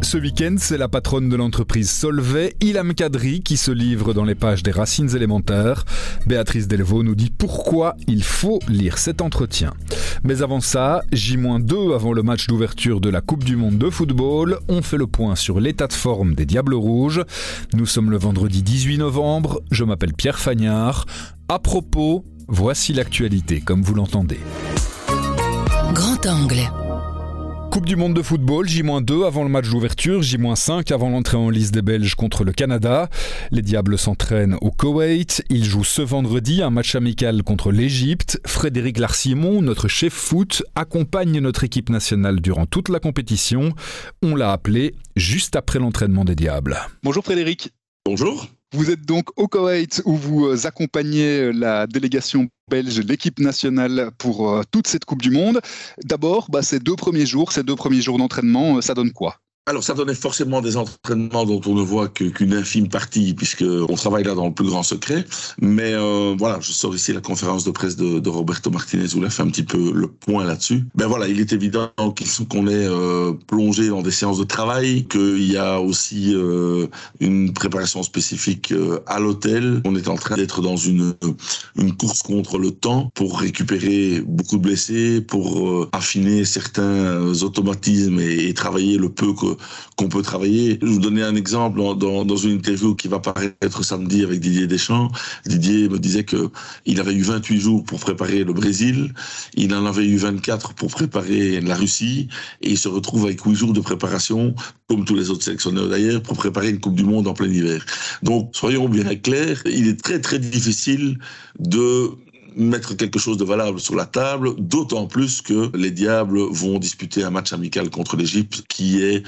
Ce week-end, c'est la patronne de l'entreprise Solvay, Ilham Kadri, qui se livre dans les pages des racines élémentaires. Béatrice Delvaux nous dit pourquoi il faut lire cet entretien. Mais avant ça, J-2 avant le match d'ouverture de la Coupe du Monde de football, on fait le point sur l'état de forme des Diables Rouges. Nous sommes le vendredi 18 novembre, je m'appelle Pierre Fagnard. À propos, voici l'actualité comme vous l'entendez. Grand angle. Coupe du monde de football, J-2 avant le match d'ouverture, J-5 avant l'entrée en liste des Belges contre le Canada. Les Diables s'entraînent au Koweït. Ils jouent ce vendredi un match amical contre l'Égypte. Frédéric Larsimon, notre chef foot, accompagne notre équipe nationale durant toute la compétition. On l'a appelé juste après l'entraînement des Diables. Bonjour Frédéric. Bonjour. Vous êtes donc au Koweït où vous euh, accompagnez euh, la délégation belge, l'équipe nationale pour euh, toute cette Coupe du Monde. D'abord, bah, ces deux premiers jours, ces deux premiers jours d'entraînement, ça donne quoi? Alors, ça donnait forcément des entraînements dont on ne voit qu'une infime partie, puisqu'on travaille là dans le plus grand secret. Mais euh, voilà, je sors ici la conférence de presse de, Roberto Martinez, où il fait un petit peu le point là-dessus. Ben voilà, il est évident qu'on est euh, plongé dans des séances de travail, qu'il y a aussi euh, une préparation spécifique euh, à l'hôtel. On est en train d'être dans une, une course contre le temps pour récupérer beaucoup de blessés, pour euh, affiner certains automatismes et travailler le peu que qu'on peut travailler. Je vais vous donner un exemple dans, dans, une interview qui va paraître samedi avec Didier Deschamps. Didier me disait que il avait eu 28 jours pour préparer le Brésil, il en avait eu 24 pour préparer la Russie, et il se retrouve avec 8 jours de préparation, comme tous les autres sélectionneurs d'ailleurs, pour préparer une Coupe du Monde en plein hiver. Donc, soyons bien clairs, il est très très difficile de mettre quelque chose de valable sur la table, d'autant plus que les Diables vont disputer un match amical contre l'Égypte qui est,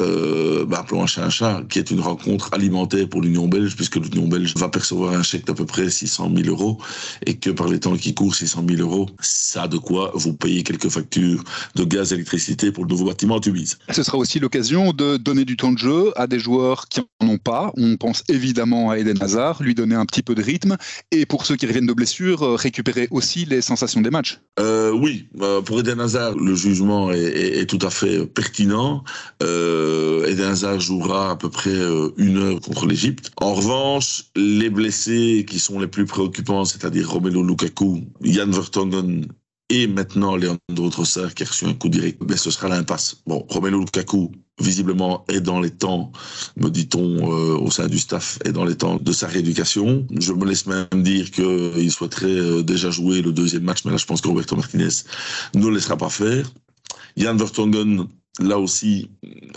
euh, bah, appelons un chat un chat, qui est une rencontre alimentaire pour l'Union belge, puisque l'Union belge va percevoir un chèque d'à peu près 600 000 euros, et que par les temps qui courent, 600 000 euros, ça a de quoi vous payer quelques factures de gaz et d'électricité pour le nouveau bâtiment Tubize. Ce sera aussi l'occasion de donner du temps de jeu à des joueurs qui n'en ont pas. On pense évidemment à Eden Hazard, lui donner un petit peu de rythme, et pour ceux qui reviennent de blessure, récupérer aussi les sensations des matchs. Euh, oui, euh, pour Eden Hazard, le jugement est, tout à fait pertinent. Euh, Eden Hazard jouera à peu près euh, une heure contre l'Égypte. En revanche, les blessés qui sont les plus préoccupants, c'est-à-dire Romelu Lukaku, Jan Vertonghen et maintenant Leandro Trossard qui a reçu un coup direct, ben ce sera l'impasse. Bon, Romelu Lukaku visiblement est dans les temps, me dit-on euh, au sein du staff, est dans les temps de sa rééducation. Je me laisse même dire qu'il souhaiterait euh, déjà jouer le deuxième match, mais là je pense que Roberto Martinez ne le laissera pas faire. Jan Vertonghen Là aussi,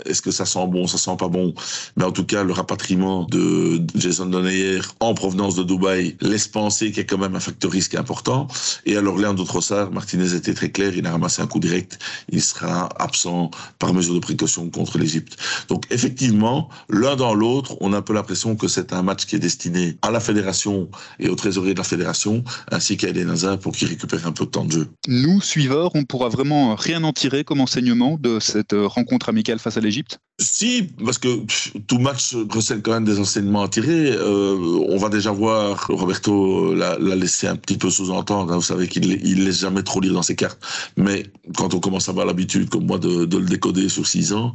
est-ce que ça sent bon, ça sent pas bon? Mais en tout cas, le rapatriement de Jason Donayer en provenance de Dubaï laisse penser qu'il y a quand même un facteur risque important. Et alors, Léandro Trossard, Martinez était très clair, il a ramassé un coup direct, il sera absent par mesure de précaution contre l'Égypte. Donc, effectivement, l'un dans l'autre, on a un peu l'impression que c'est un match qui est destiné à la fédération et au trésorier de la fédération, ainsi qu'à Eden pour qu'il récupère un peu de temps de jeu. Nous, suiveurs, on pourra vraiment rien en tirer comme enseignement de cette cette rencontre amicale face à l'Égypte? Si, parce que tout match recèle quand même des enseignements à tirer. Euh, on va déjà voir, Roberto l'a laissé un petit peu sous-entendre, hein, vous savez qu'il il laisse jamais trop lire dans ses cartes, mais quand on commence à avoir l'habitude, comme moi, de, le décoder sur six ans,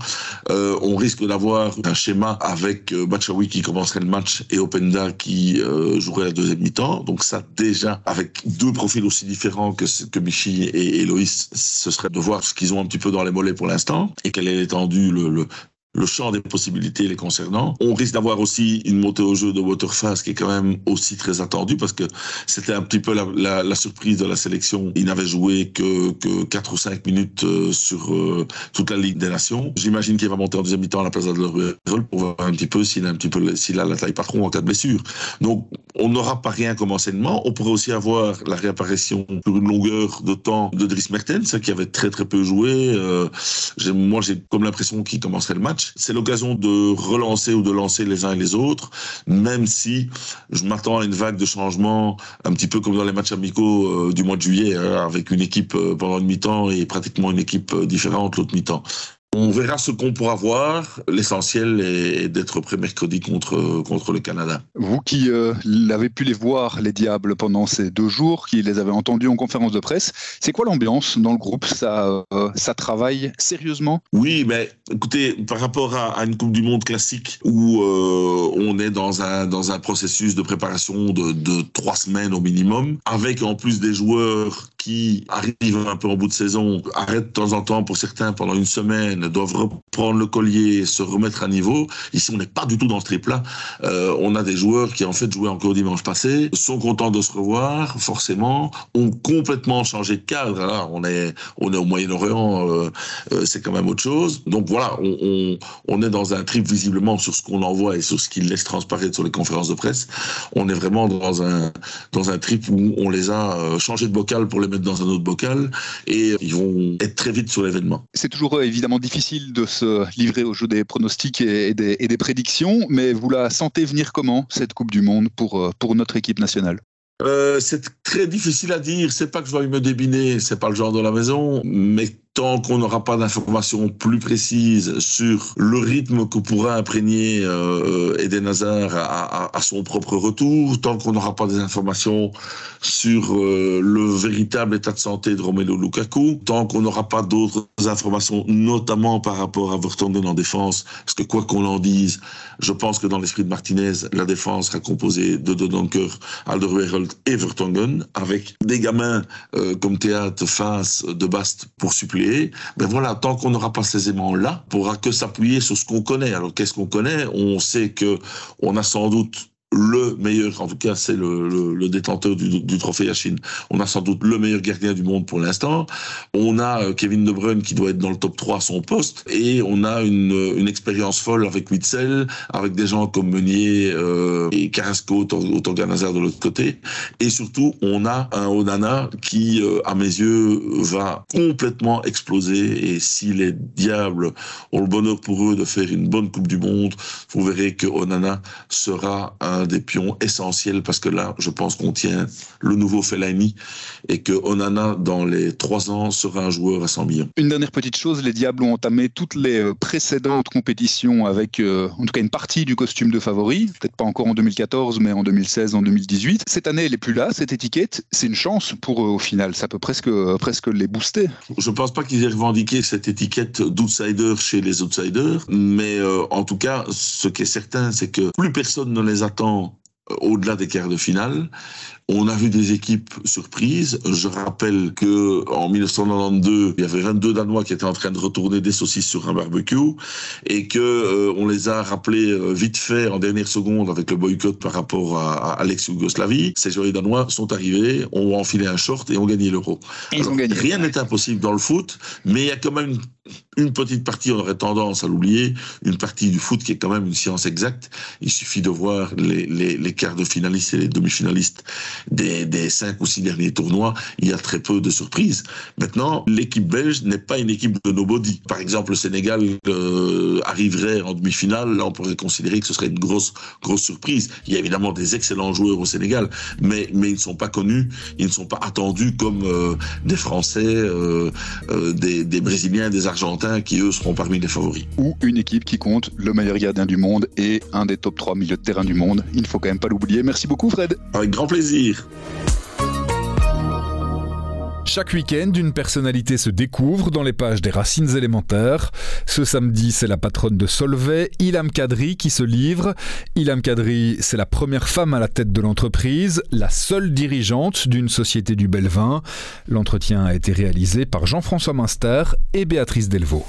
euh, on risque d'avoir un schéma avec euh, Bachawi qui commencerait le match et Openda qui euh, jouerait la deuxième mi-temps. Donc ça, déjà, avec deux profils aussi différents que, que Michi et, et Loïs, ce serait de voir ce qu'ils ont un petit peu dans les mollets pour l'instant et quelle est l'étendue, le, le, le champ des possibilités les concernant. On risque d'avoir aussi une montée au jeu de Waterface qui est quand même aussi très attendue parce que c'était un petit peu la, la, la, surprise de la sélection. Il n'avait joué que, que 4 ou 5 minutes euh, sur euh, toute la Ligue des Nations. J'imagine qu'il va monter en deuxième mi-temps à la place d'Adler pour voir un petit peu s'il a un petit peu s'il a la taille patron en cas de blessure. Donc on n'aura pas rien comme enseignement. On pourrait aussi avoir la réapparition sur une longueur de temps de Dries Mertens qui avait très très peu joué. Euh, moi j'ai comme l'impression qu'il commencerait le match c'est l'occasion de relancer ou de lancer les uns et les autres, même si je m'attends à une vague de changement, un petit peu comme dans les matchs amicaux euh, du mois de juillet, hein, avec une équipe euh, pendant une mi-temps et pratiquement une équipe euh, différente l'autre mi-temps. On verra ce qu'on pourra voir. L'essentiel est d'être prêt mercredi contre, contre le Canada. Vous qui euh, l'avez pu les voir, les Diables, pendant ces deux jours, qui les avez entendus en conférence de presse, c'est quoi l'ambiance dans le groupe? Ça, euh, ça travaille sérieusement? Oui, mais écoutez, par rapport à, à, une Coupe du Monde classique où euh, on est dans un, dans un processus de préparation de, de trois semaines au minimum, avec en plus des joueurs qui arrivent un peu en bout de saison, arrêtent de temps en temps pour certains pendant une semaine, doivent reprendre le collier, se remettre à niveau. Ici, on n'est pas du tout dans ce trip-là. Euh, on a des joueurs qui, en fait, jouaient encore dimanche passé, sont contents de se revoir, forcément, ont complètement changé de cadre. Là, on est, on est au Moyen-Orient, euh, euh, c'est quand même autre chose. Donc voilà, on, est dans un trip visiblement sur ce qu'on envoie et sur ce qu'il laisse transparaître sur les conférences de presse. On est vraiment dans un, dans un trip où on les a euh, changé de bocal pour les mettre dans un autre bocal et ils vont être très vite sur l'événement. C'est toujours évidemment difficile difficile de se livrer au jeu des pronostics et des, prédictions, mais vous la sentez venir comment, cette Coupe du Monde, pour, pour notre équipe nationale? Euh, c'est très difficile à dire. C'est pas que je vais me débiner, c'est pas le genre de la maison, mais tant qu'on n'aura pas d'informations plus précises sur le rythme que pourra imprégner euh, Eden Hazard à, son propre retour, tant qu'on n'aura pas des informations sur euh, le véritable état de santé de Romelu Lukaku, tant qu'on n'aura pas d'autres informations, notamment par rapport à Vertonghen en défense, parce que quoi qu'on en dise, je pense que dans l'esprit de Martinez, la défense sera composée de Dodonker, Alderweireld et Vertonghen, avec des gamins euh, comme Théâtre, Face, De Bast pour suppléer ben voilà, tant qu'on n'aura pas ces aimants-là, on pourra que s'appuyer sur ce qu'on connaît. Alors qu'est-ce qu'on connaît? On sait que on a sans doute le meilleur, en tout cas c'est le, le, le, détenteur du, du trophée Yachine. On a sans doute le meilleur gardien du monde pour l'instant. On a euh, Kevin De Bruyne qui doit être dans le top 3 à son poste et on a une, une expérience folle avec Witzel, avec des gens comme Meunier euh, et Carrasco, autant de l'autre côté. Et surtout, on a un Onana qui, euh, à mes yeux, va complètement exploser et si les diables ont le bonheur pour eux de faire une bonne Coupe du Monde, vous verrez que Onana sera un des pions essentiels parce que là, je pense qu'on tient le nouveau Fellaini et que Onana, dans les trois ans, sera un joueur à 100 millions. Une dernière petite chose, les Diables ont entamé toutes les euh, précédentes compétitions avec, euh, en tout cas, une partie du costume de favori. Peut-être pas encore en 2014, mais en 2016, en 2018. Cette année, elle n'est plus là, cette étiquette. C'est une chance pour eux au final. Ça peut presque, euh, presque les booster. Je ne pense pas qu'ils aient revendiqué cette étiquette d'outsider chez les outsiders, mais euh, en tout cas, ce qui est certain, c'est que plus personne ne les attend know au-delà des quarts de finale. On a vu des équipes surprises. Je rappelle que en 1992, il y avait 22 Danois qui étaient en train de retourner des saucisses sur un barbecue et que euh, on les a rappelés euh, vite fait en dernière seconde avec le boycott par rapport à, à l'ex-Yougoslavie. Ces joueurs danois sont arrivés, ont enfilé un short et ont gagné l'euro. Rien n'est impossible dans le foot, mais il y a quand même une petite partie, on aurait tendance à l'oublier, une partie du foot qui est quand même une science exacte. Il suffit de voir les, les, les quarts de finalistes et les demi-finalistes des, cinq ou six derniers tournois. Il y a très peu de surprises. Maintenant, l'équipe belge n'est pas une équipe de nobody. Par exemple, le Sénégal euh, arriverait en demi-finale. Là, on pourrait considérer que ce serait une grosse, grosse surprise. Il y a évidemment des excellents joueurs au Sénégal, mais, mais ils ne sont pas connus, ils ne sont pas attendus comme euh, des Français, euh, euh des, des Brésiliens, des Argentins qui, eux, seront parmi les favoris. Ou une équipe qui compte le meilleur gardien du monde et un des top 3 milieux de terrain du monde. Il faut quand même pas l'oublier. Merci beaucoup, Fred. Avec grand plaisir. Chaque week-end, une personnalité se découvre dans les pages des racines élémentaires. Ce samedi, c'est la patronne de Solvay, Ilham Kadri, qui se livre. Ilham Kadri, c'est la première femme à la tête de l'entreprise, la seule dirigeante d'une société du Belvin. L'entretien a été réalisé par Jean-François Minster et Béatrice Delvaux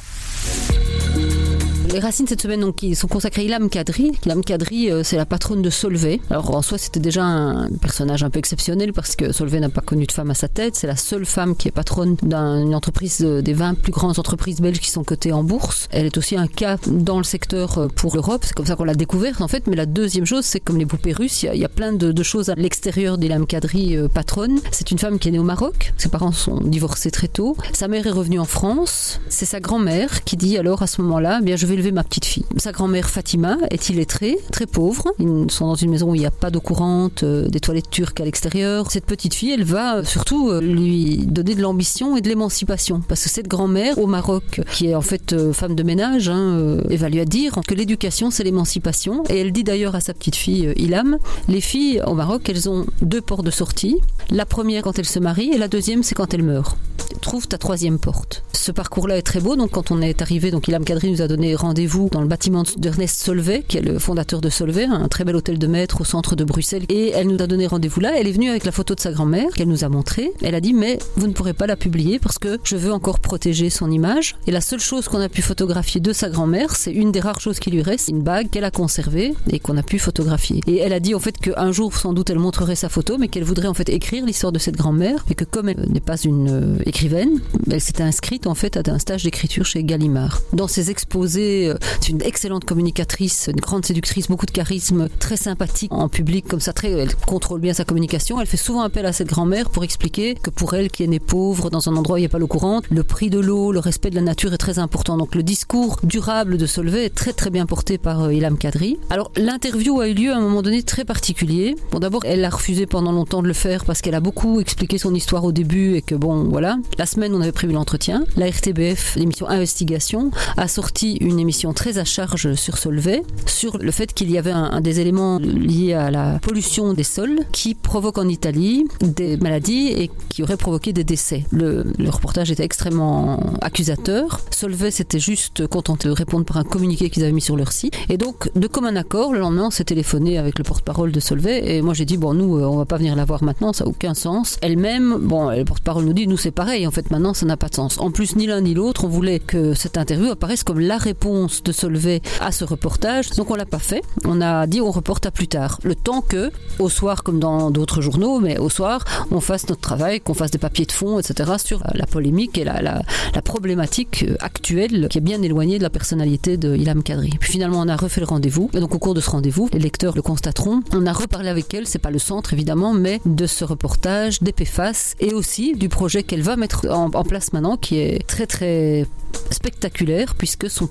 les racines cette semaine donc, sont consacrées à Ilham Kadri. Ilham Kadri, euh, c'est la patronne de Solvay. Alors en soi, c'était déjà un personnage un peu exceptionnel parce que Solvay n'a pas connu de femme à sa tête. C'est la seule femme qui est patronne d'une entreprise euh, des 20 plus grandes entreprises belges qui sont cotées en bourse. Elle est aussi un cas dans le secteur euh, pour l'Europe. C'est comme ça qu'on l'a découverte en fait. Mais la deuxième chose, c'est comme les poupées russes, il y, a plein de, choses à l'extérieur d'Ilham Kadri, patronne. C'est une femme qui est née au Maroc. Ses parents sont divorcés très tôt. Sa mère est revenue en France. C'est sa grand-mère qui dit alors à ce moment-là, eh bien je vais ma petite fille. Sa grand-mère Fatima est illettrée, très pauvre. Ils sont dans une maison où il n'y a pas d'eau courante, euh, des toilettes turques à l'extérieur. Cette petite fille, elle va euh, surtout euh, lui donner de l'ambition et de l'émancipation. Parce que cette grand-mère au Maroc, qui est en fait femme de ménage, hein, elle va lui à dire que l'éducation, c'est l'émancipation. Et elle dit d'ailleurs à sa petite fille Ilham, les filles au Maroc, elles ont deux portes de sortie. La première quand elles se marient et la deuxième, c'est quand elles meurent. Trouve ta troisième porte. Ce parcours-là est très beau. Donc quand on est arrivé, donc Ilham Kadri nous a donné rendez-vous dans le bâtiment d'Ernest Solvay, qui est le fondateur de Solvay, un très bel hôtel de maître au centre de Bruxelles. Et elle nous a donné rendez-vous là. Elle est venue avec la photo de sa grand-mère qu'elle nous a montrée. Elle a dit mais vous ne pourrez pas la publier parce que je veux encore protéger son image. Et la seule chose qu'on a pu photographier de sa grand-mère, c'est une des rares choses qui lui reste, une bague qu'elle a conservée et qu'on a pu photographier. Et elle a dit en fait qu'un jour sans doute elle montrerait sa photo, mais qu'elle voudrait en fait écrire l'histoire de cette grand-mère et que comme elle n'est pas une euh, écrivaine, elle s'était inscrite en fait à un stage d'écriture chez Gallimard. Dans ses exposés, euh, c'est une excellente communicatrice, une grande séductrice, beaucoup de charisme, très sympathique en public, comme ça, elle contrôle bien sa communication. Elle fait souvent appel à cette grand-mère pour expliquer que pour elle, qui est née pauvre dans un endroit où il n'y a pas l'eau courante, le prix de l'eau, le respect de la nature est très important. Donc le discours durable de Solvay est très très bien porté par euh, Ilham Kadri. Alors l'interview a eu lieu à un moment donné très particulier. Bon d'abord, elle a refusé pendant longtemps de le faire parce qu'elle a beaucoup expliqué son histoire au début et que bon voilà. La semaine, on avait prévu l'entretien. La RTBF, l'émission Investigation, a sorti une émission très à charge sur Solvay, sur le fait qu'il y avait un, des éléments liés à la pollution des sols qui provoque en Italie des maladies et qui aurait provoqué des décès. Le, reportage était extrêmement accusateur. Solvay s'était juste contenté de répondre par un communiqué qu'ils avaient mis sur leur site. Et donc, de commun accord, le lendemain, on s'est téléphoné avec le porte-parole de Solvay et moi j'ai dit, bon, nous, euh, on va pas venir la voir maintenant, ça n'a aucun sens. Elle-même, bon, le porte-parole nous dit, nous c'est pareil, en fait, maintenant, ça n'a pas de sens. En plus, ni l'un ni l'autre, on voulait que cette interview apparaisse comme la réponse de Solvay à ce reportage. Donc on l'a pas fait. On a dit on reporte à plus tard. Le temps que, au soir, comme dans d'autres journaux, mais au soir, on fasse notre travail, qu'on fasse des papiers de fond, etc. sur la polémique et la, problématique actuelle qui est bien éloignée de la personnalité de Ilham Kadri. Puis finalement, on a refait le rendez-vous. Et donc au cours de ce rendez-vous, les lecteurs le constateront. On a reparlé avec elle, c'est pas le centre évidemment, mais de ce reportage, des PFAS et aussi du projet qu'elle va mettre en, place maintenant, qui est très très spectaculaire puisque son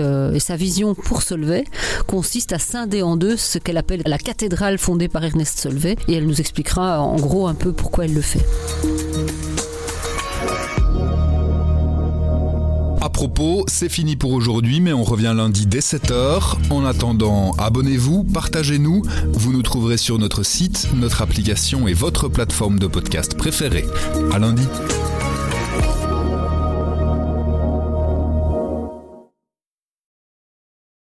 euh, et sa vision pour Solvay consiste à scinder en deux ce qu'elle appelle la cathédrale fondée par Ernest Solvay et elle nous expliquera en gros un peu pourquoi elle le fait. À propos, c'est fini pour aujourd'hui, mais on revient lundi dès 7h. En attendant, abonnez-vous, partagez-nous. Vous nous trouverez sur notre site, notre application et votre plateforme de podcast préférée. À lundi.